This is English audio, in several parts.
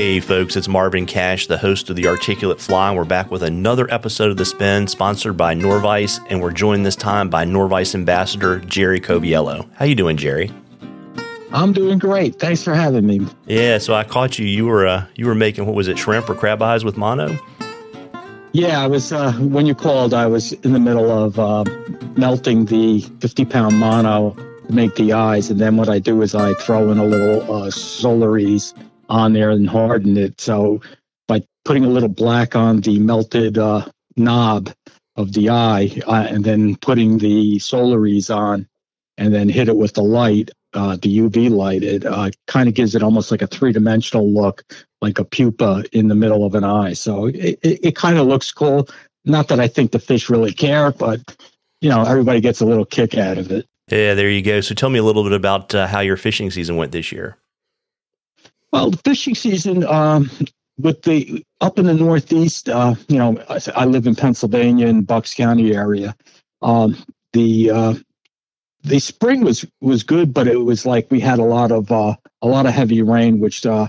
Hey, folks, it's Marvin Cash, the host of The Articulate Fly. We're back with another episode of The Spin, sponsored by Norvise, and we're joined this time by Norvise Ambassador Jerry Coviello. How you doing, Jerry? I'm doing great. Thanks for having me. Yeah, so I caught you. You were uh, you were making what was it, shrimp or crab eyes with mono? Yeah, I was uh, when you called. I was in the middle of uh, melting the 50 pound mono to make the eyes, and then what I do is I throw in a little uh, Solarez on there and harden it. So by putting a little black on the melted uh, knob of the eye, uh, and then putting the Solarez on, and then hit it with the light, uh, the UV light, it uh, kind of gives it almost like a three dimensional look, like a pupa in the middle of an eye. So it, it, it kind of looks cool. Not that I think the fish really care, but you know, everybody gets a little kick out of it. Yeah, there you go. So tell me a little bit about uh, how your fishing season went this year. Well, the fishing season um, with the up in the Northeast, uh, you know, I, I, live in Pennsylvania in Bucks County area. Um, the uh, the spring was was good, but it was like we had a lot of uh, a lot of heavy rain, which uh,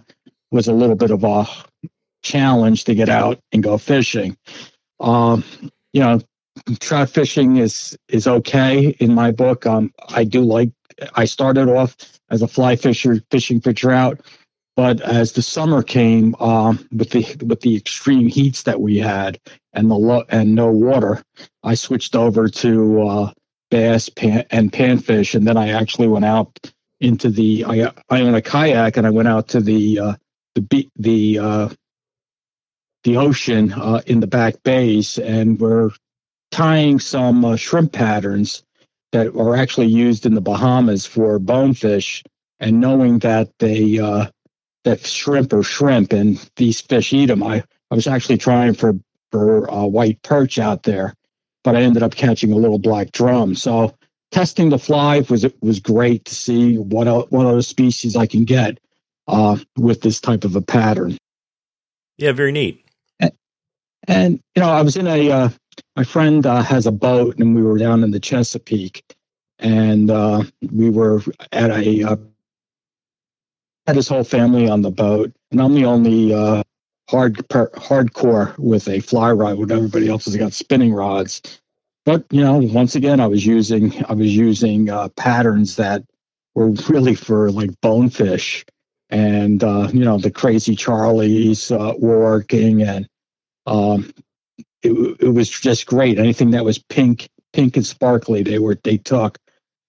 was a little bit of a challenge to get out and go fishing. Um, you know, trout fishing is is okay in my book. Um, I do like. I started off as a fly fisher fishing for trout, but as the summer came, um, with the with the extreme heats that we had and the lo- and no water, I switched over to uh, bass pan- and panfish, and then I actually went out into the. I, I own a kayak, and I went out to the uh, the the uh, the ocean uh, in the back bays, and we're tying some uh, shrimp patterns that are actually used in the Bahamas for bonefish, and knowing that they uh, that shrimp are shrimp, and these fish eat them. I I was actually trying for for uh, white perch out there, but I ended up catching a little black drum. So testing the fly was was great to see what what other species I can get uh, with this type of a pattern. Yeah, very neat. And, and you know, I was in a uh, my friend uh, has a boat, and we were down in the Chesapeake, and uh, we were at a uh, had his whole family on the boat, and I'm the only uh, hard per, hardcore with a fly rod when everybody else has got spinning rods. But you know, once again, I was using I was using uh, patterns that were really for like bonefish, and uh, you know the crazy Charlies uh, working, and um, it, it was just great. Anything that was pink, pink and sparkly, they were they took.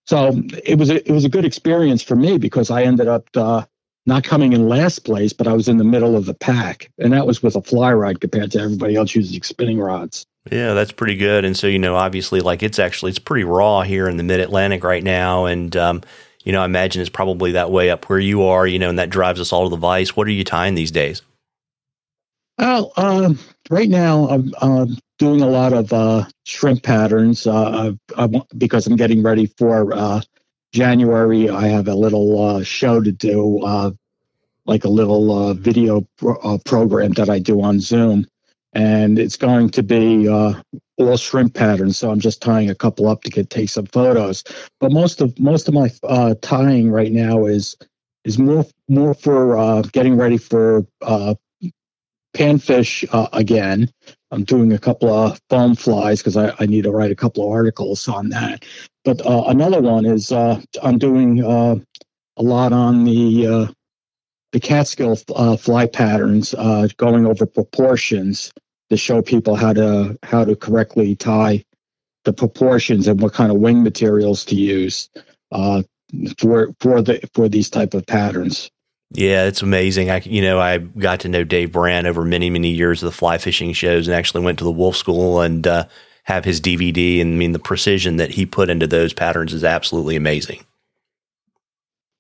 So it was a, it was a good experience for me because I ended up uh, not coming in last place, but I was in the middle of the pack, and that was with a fly rod compared to everybody else using spinning rods. Yeah, that's pretty good. And so you know, obviously, like it's actually it's pretty raw here in the Mid Atlantic right now, and um, you know, I imagine it's probably that way up where you are. You know, and that drives us all to the vice. What are you tying these days? Well, uh, right now I'm uh, doing a lot of uh, shrimp patterns uh, I, I, because I'm getting ready for uh, January, I have a little uh, show to do, uh, like a little uh, video pro- uh, program that I do on Zoom. And it's going to be uh, all shrimp patterns. So I'm just tying a couple up to get take some photos. But most of most of my uh, tying right now is is more more for getting ready for panfish again. I'm doing a couple of foam flies because I, I, need to write a couple of articles on that. But uh, another one is uh, I'm doing uh, a lot on the uh, the Catskill uh, fly patterns, uh, going over proportions to show people how to how to correctly tie the proportions and what kind of wing materials to use for for the for these type of patterns. Yeah, it's amazing. I you know I got to know Dave Brandt over many many years of the fly fishing shows, and actually went to the Wulff School and have his DVD. And I mean, the precision that he put into those patterns is absolutely amazing.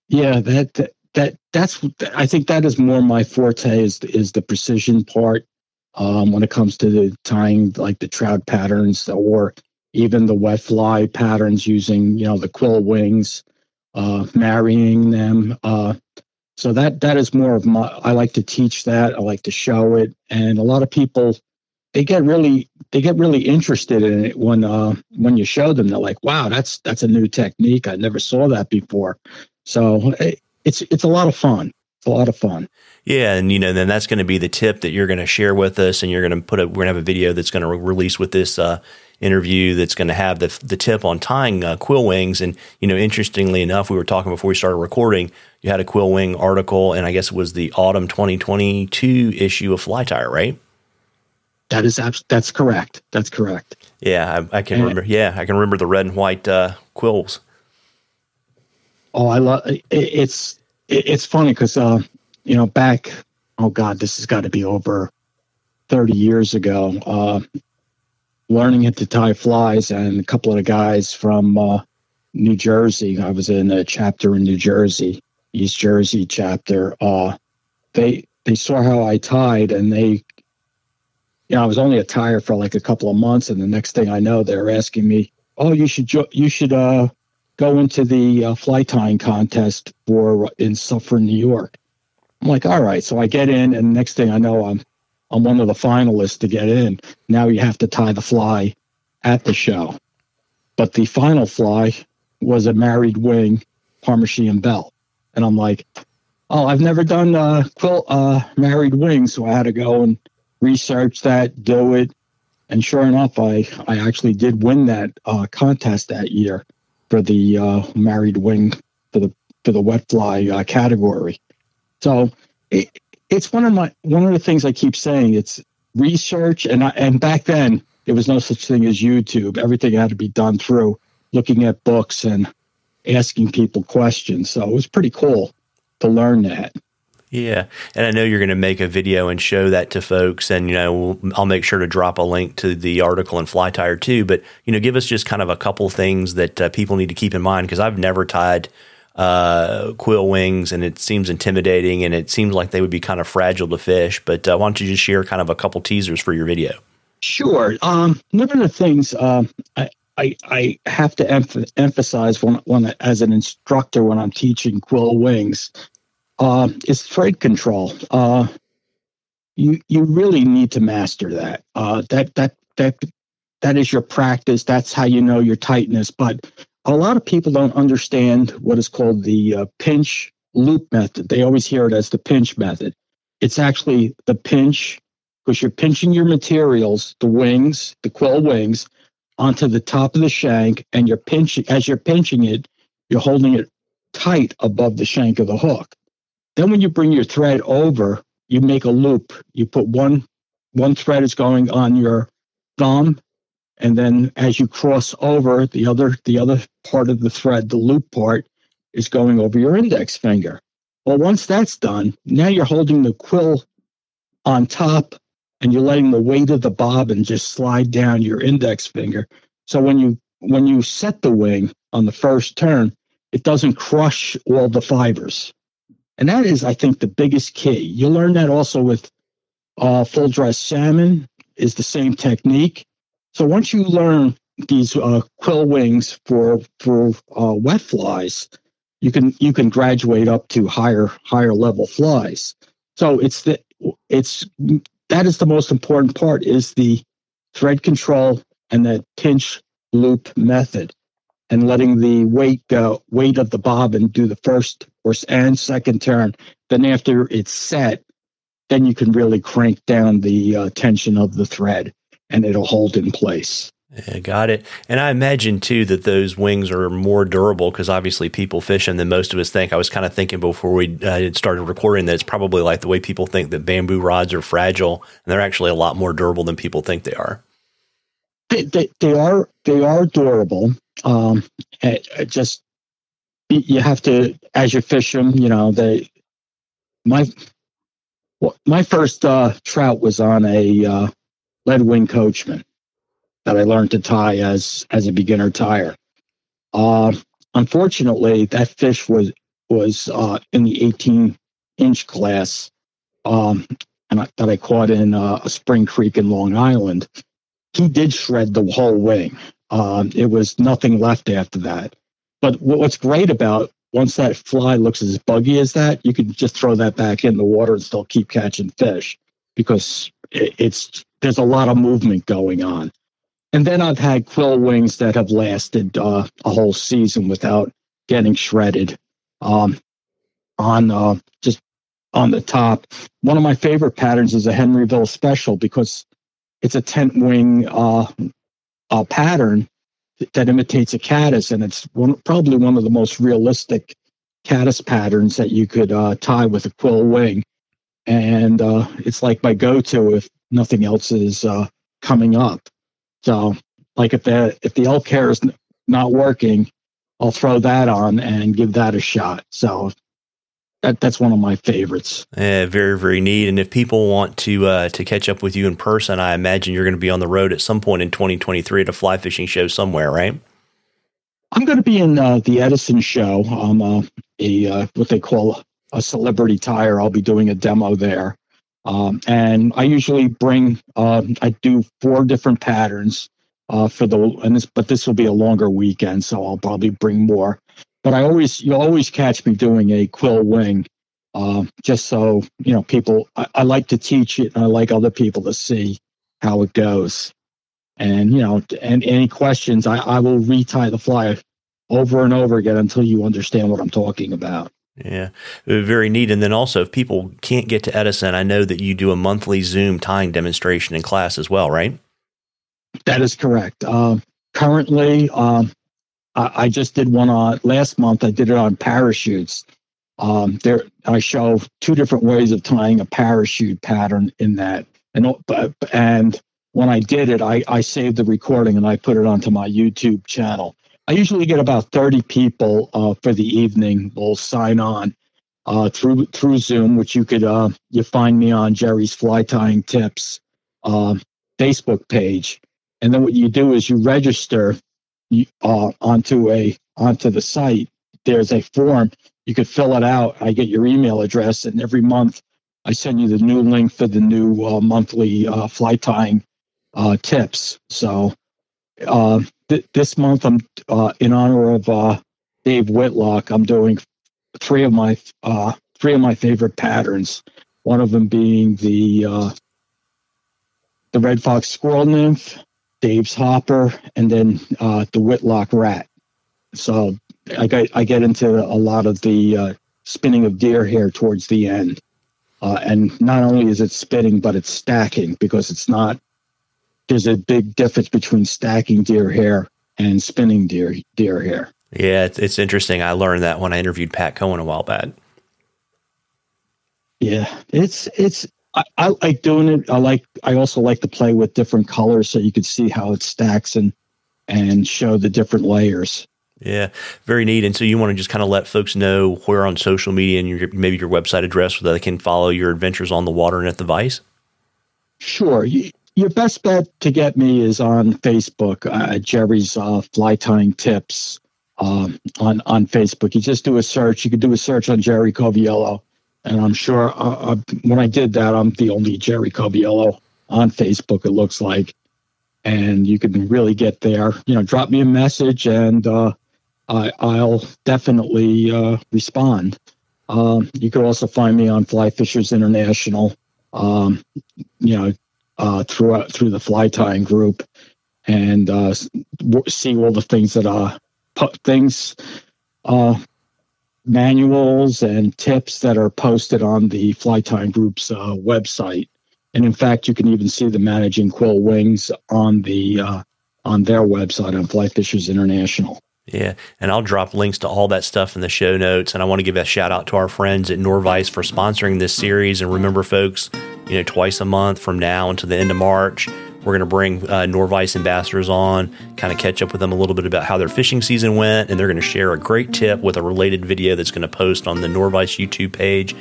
Yeah, that, that, that that's I think that is more my forte is is the precision part um, when it comes to the tying like the trout patterns or even the wet fly patterns using you know the quill wings, uh, marrying them. Uh, so that that is more of my. I like to teach that. I like to show it, and a lot of people they get really they get really interested in it when uh, when you show them. They're like, "Wow, that's that's a new technique. I never saw that before." So it, it's it's a lot of fun. It's a lot of fun. Yeah, and you know, then that's going to be the tip that you're going to share with us, and you're going to put a. We're going to have a video that's going to re- release with this uh, interview that's going to have the the tip on tying uh, quill wings. And you know, interestingly enough, we were talking before we started recording. You had a quill wing article, and I guess it was the autumn 2022 issue of Fly Tyer, right? That is abs- that's correct. That's correct. Yeah, I, I can remember. Yeah, I can remember the red and white uh, quills. Oh, I love it, it's it, it's funny because uh, you know back oh god this has got to be over 30 years ago uh, learning it to tie flies and a couple of the guys from uh, New Jersey I was in a chapter in New Jersey East Jersey chapter uh, they they saw how I tied and they you know I was only a tire for like a couple of months and the next thing I know they're asking me oh you should jo- you should uh go into the uh, fly tying contest for in Suffern, New York. I'm like, all right. So I get in, and next thing I know, I'm I'm one of the finalists to get in. Now you have to tie the fly at the show, but the final fly was a married wing Parmachene Belle, and I'm like, oh, I've never done uh, quilt uh, married wing, so I had to go and research that, do it, and sure enough, I I actually did win that uh, contest that year for the uh, married wing for the for the wet fly uh, category. So it, it's one of my one of the things I keep saying. It's research, and I, and back then there was no such thing as YouTube. Everything had to be done through looking at books and asking people questions. So it was pretty cool to learn that. Yeah, and I know you're going to make a video and show that to folks, and you know I'll make sure to drop a link to the article in Fly Tyer too. But you know, give us just kind of a couple things that uh, people need to keep in mind because I've never tied uh, quill wings, and it seems intimidating, and it seems like they would be kind of fragile to fish. But uh, why don't you just share kind of a couple teasers for your video? Sure. Um, one of the things um, I, I, I have to emph- emphasize when, when as an instructor when I'm teaching quill wings uh, is thread control. Uh, you you really need to master that. Uh, that that that that is your practice. That's how you know your tightness. But a lot of people don't understand what is called the uh, pinch loop method. They always hear it as the pinch method. It's actually the pinch because you're pinching your materials, the wings, the quill wings, onto the top of the shank, and you're pinching as you're pinching it, you're holding it tight above the shank of the hook. Then when you bring your thread over, you make a loop. You put one one thread is going on your thumb, and then as you cross over, the other the other part of the thread, the loop part, is going over your index finger. Well, once that's done, now you're holding the quill on top and you're letting the weight of the bobbin just slide down your index finger. So when you when you set the wing on the first turn, it doesn't crush all the fibers. And that is, I think, the biggest key. You learn that also with uh, full dress salmon is the same technique. So once you learn these uh, quill wings for for uh, wet flies, you can you can graduate up to higher higher level flies. So it's the it's that is the most important part is the thread control and the pinch loop method and letting the weight go weight of the bobbin do the first or and second turn. Then after it's set, then you can really crank down the uh, tension of the thread and it'll hold in place. Yeah, got it. And I imagine too that those wings are more durable because obviously people fish them than most of us think. I was kind of thinking before we uh, started recording that it's probably like the way people think that bamboo rods are fragile, and they're actually a lot more durable than people think they are. They, they, they are they are durable. Um, it, it just you have to as you fish them. You know, they my well, my first uh, trout was on a uh, lead wing coachman that I learned to tie as as a beginner tire. Uh, unfortunately, that fish was was uh, in the 18 inch class, um, and I, that I caught in uh, a Spring Creek in Long Island. He did shred the whole wing. Um, it was nothing left after that. But what's great about once that fly looks as buggy as that, you can just throw that back in the water and still keep catching fish because it's there's a lot of movement going on. And then I've had quill wings that have lasted uh, a whole season without getting shredded. Um, on uh, just on the top. One of my favorite patterns is a Henryville special because it's a tent wing uh, uh, pattern that imitates a caddis, and it's one, probably one of the most realistic caddis patterns that you could uh, tie with a quill wing. And uh, it's like my go-to if nothing else is uh, coming up. So, like if the if the elk hair is not working, I'll throw that on and give that a shot. So that that's one of my favorites. Yeah, very very neat. And if people want to uh, to catch up with you in person, I imagine you're going to be on the road at some point in 2023 at a fly fishing show somewhere, right? I'm going to be in uh, the Edison show. I'm uh, a uh, what they call a celebrity tire. I'll be doing a demo there, um, and I usually bring. Um, I do four different patterns uh, for the and this, but this will be a longer weekend, so I'll probably bring more. But I always you'll always catch me doing a quill wing, uh, just so you know people. I, I like to teach it, and I like other people to see how it goes. And you know, and any questions, I, I will retie the fly over and over again until you understand what I'm talking about. Yeah, very neat. And then also, if people can't get to Edison, I know that you do a monthly Zoom tying demonstration in class as well, right? That is correct. Uh, currently, um, I, I, just did one on last month. I did it on parachutes. Um, there, I show two different ways of tying a parachute pattern in that, and and when I did it, I, I saved the recording and I put it onto my YouTube channel. I usually get about 30 people uh, for the evening will sign on uh, through through Zoom, which you could uh, you find me on Jerry's Fly Tying Tips uh, Facebook page, and then what you do is you register uh, onto a onto the site. There's a form you could fill it out. I get your email address, and every month I send you the new link for the new uh, monthly fly tying tips. So uh, th- this month, I'm uh, in honor of uh, Dave Whitlock. I'm doing three of my uh, three of my favorite patterns. One of them being the uh, the red fox squirrel nymph, Dave's hopper, and then uh, the Whitlock rat. So I get I get into a lot of the spinning of deer hair towards the end. Uh, and not only is it spinning, but it's stacking because it's not there's a big difference between stacking deer hair and spinning deer deer hair. Yeah, it's, it's interesting. I learned that when I interviewed Pat Cohen a while back. Yeah, it's it's I, I, like doing it. I like I also like to play with different colors so you can see how it stacks and and show the different layers. Yeah, very neat. And so you want to just kind of let folks know where on social media and your, maybe your website address so that they can follow your adventures on the water and at the Vice. Sure. You, your best bet to get me is on Facebook, uh, Jerry's uh, Fly Tying Tips um, on, on Facebook. You just do a search. You could do a search on Jerry Coviello. And I'm sure uh, uh, when I did that, I'm the only Jerry Coviello on Facebook, it looks like. And you can really get there. You know, drop me a message and uh, I, will definitely uh, respond. Um, you can also find me on Fly Fishers International. Um, you know, uh, throughout through the fly tying group and uh, see all the things that are things uh, manuals and tips that are posted on the fly tying group's uh, website and in fact you can even see the managing quill wings on the uh, on their website on fly fishers international yeah, and I'll drop links to all that stuff in the show notes. And I want to give a shout out to our friends at Norvise for sponsoring this series. And remember, folks, you know, twice a month from now until the end of March, we're going to bring uh, Norvise ambassadors on, kind of catch up with them a little bit about how their fishing season went, and they're going to share a great tip with a related video that's going to post on the Norvise YouTube page.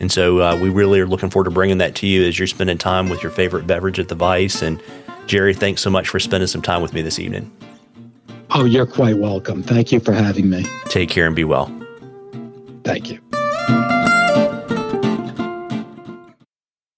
And so uh, we really are looking forward to bringing that to you as you're spending time with your favorite beverage at the Vice. And Jerry, thanks so much for spending some time with me this evening. Oh, you're quite welcome. Thank you for having me. Take care and be well. Thank you.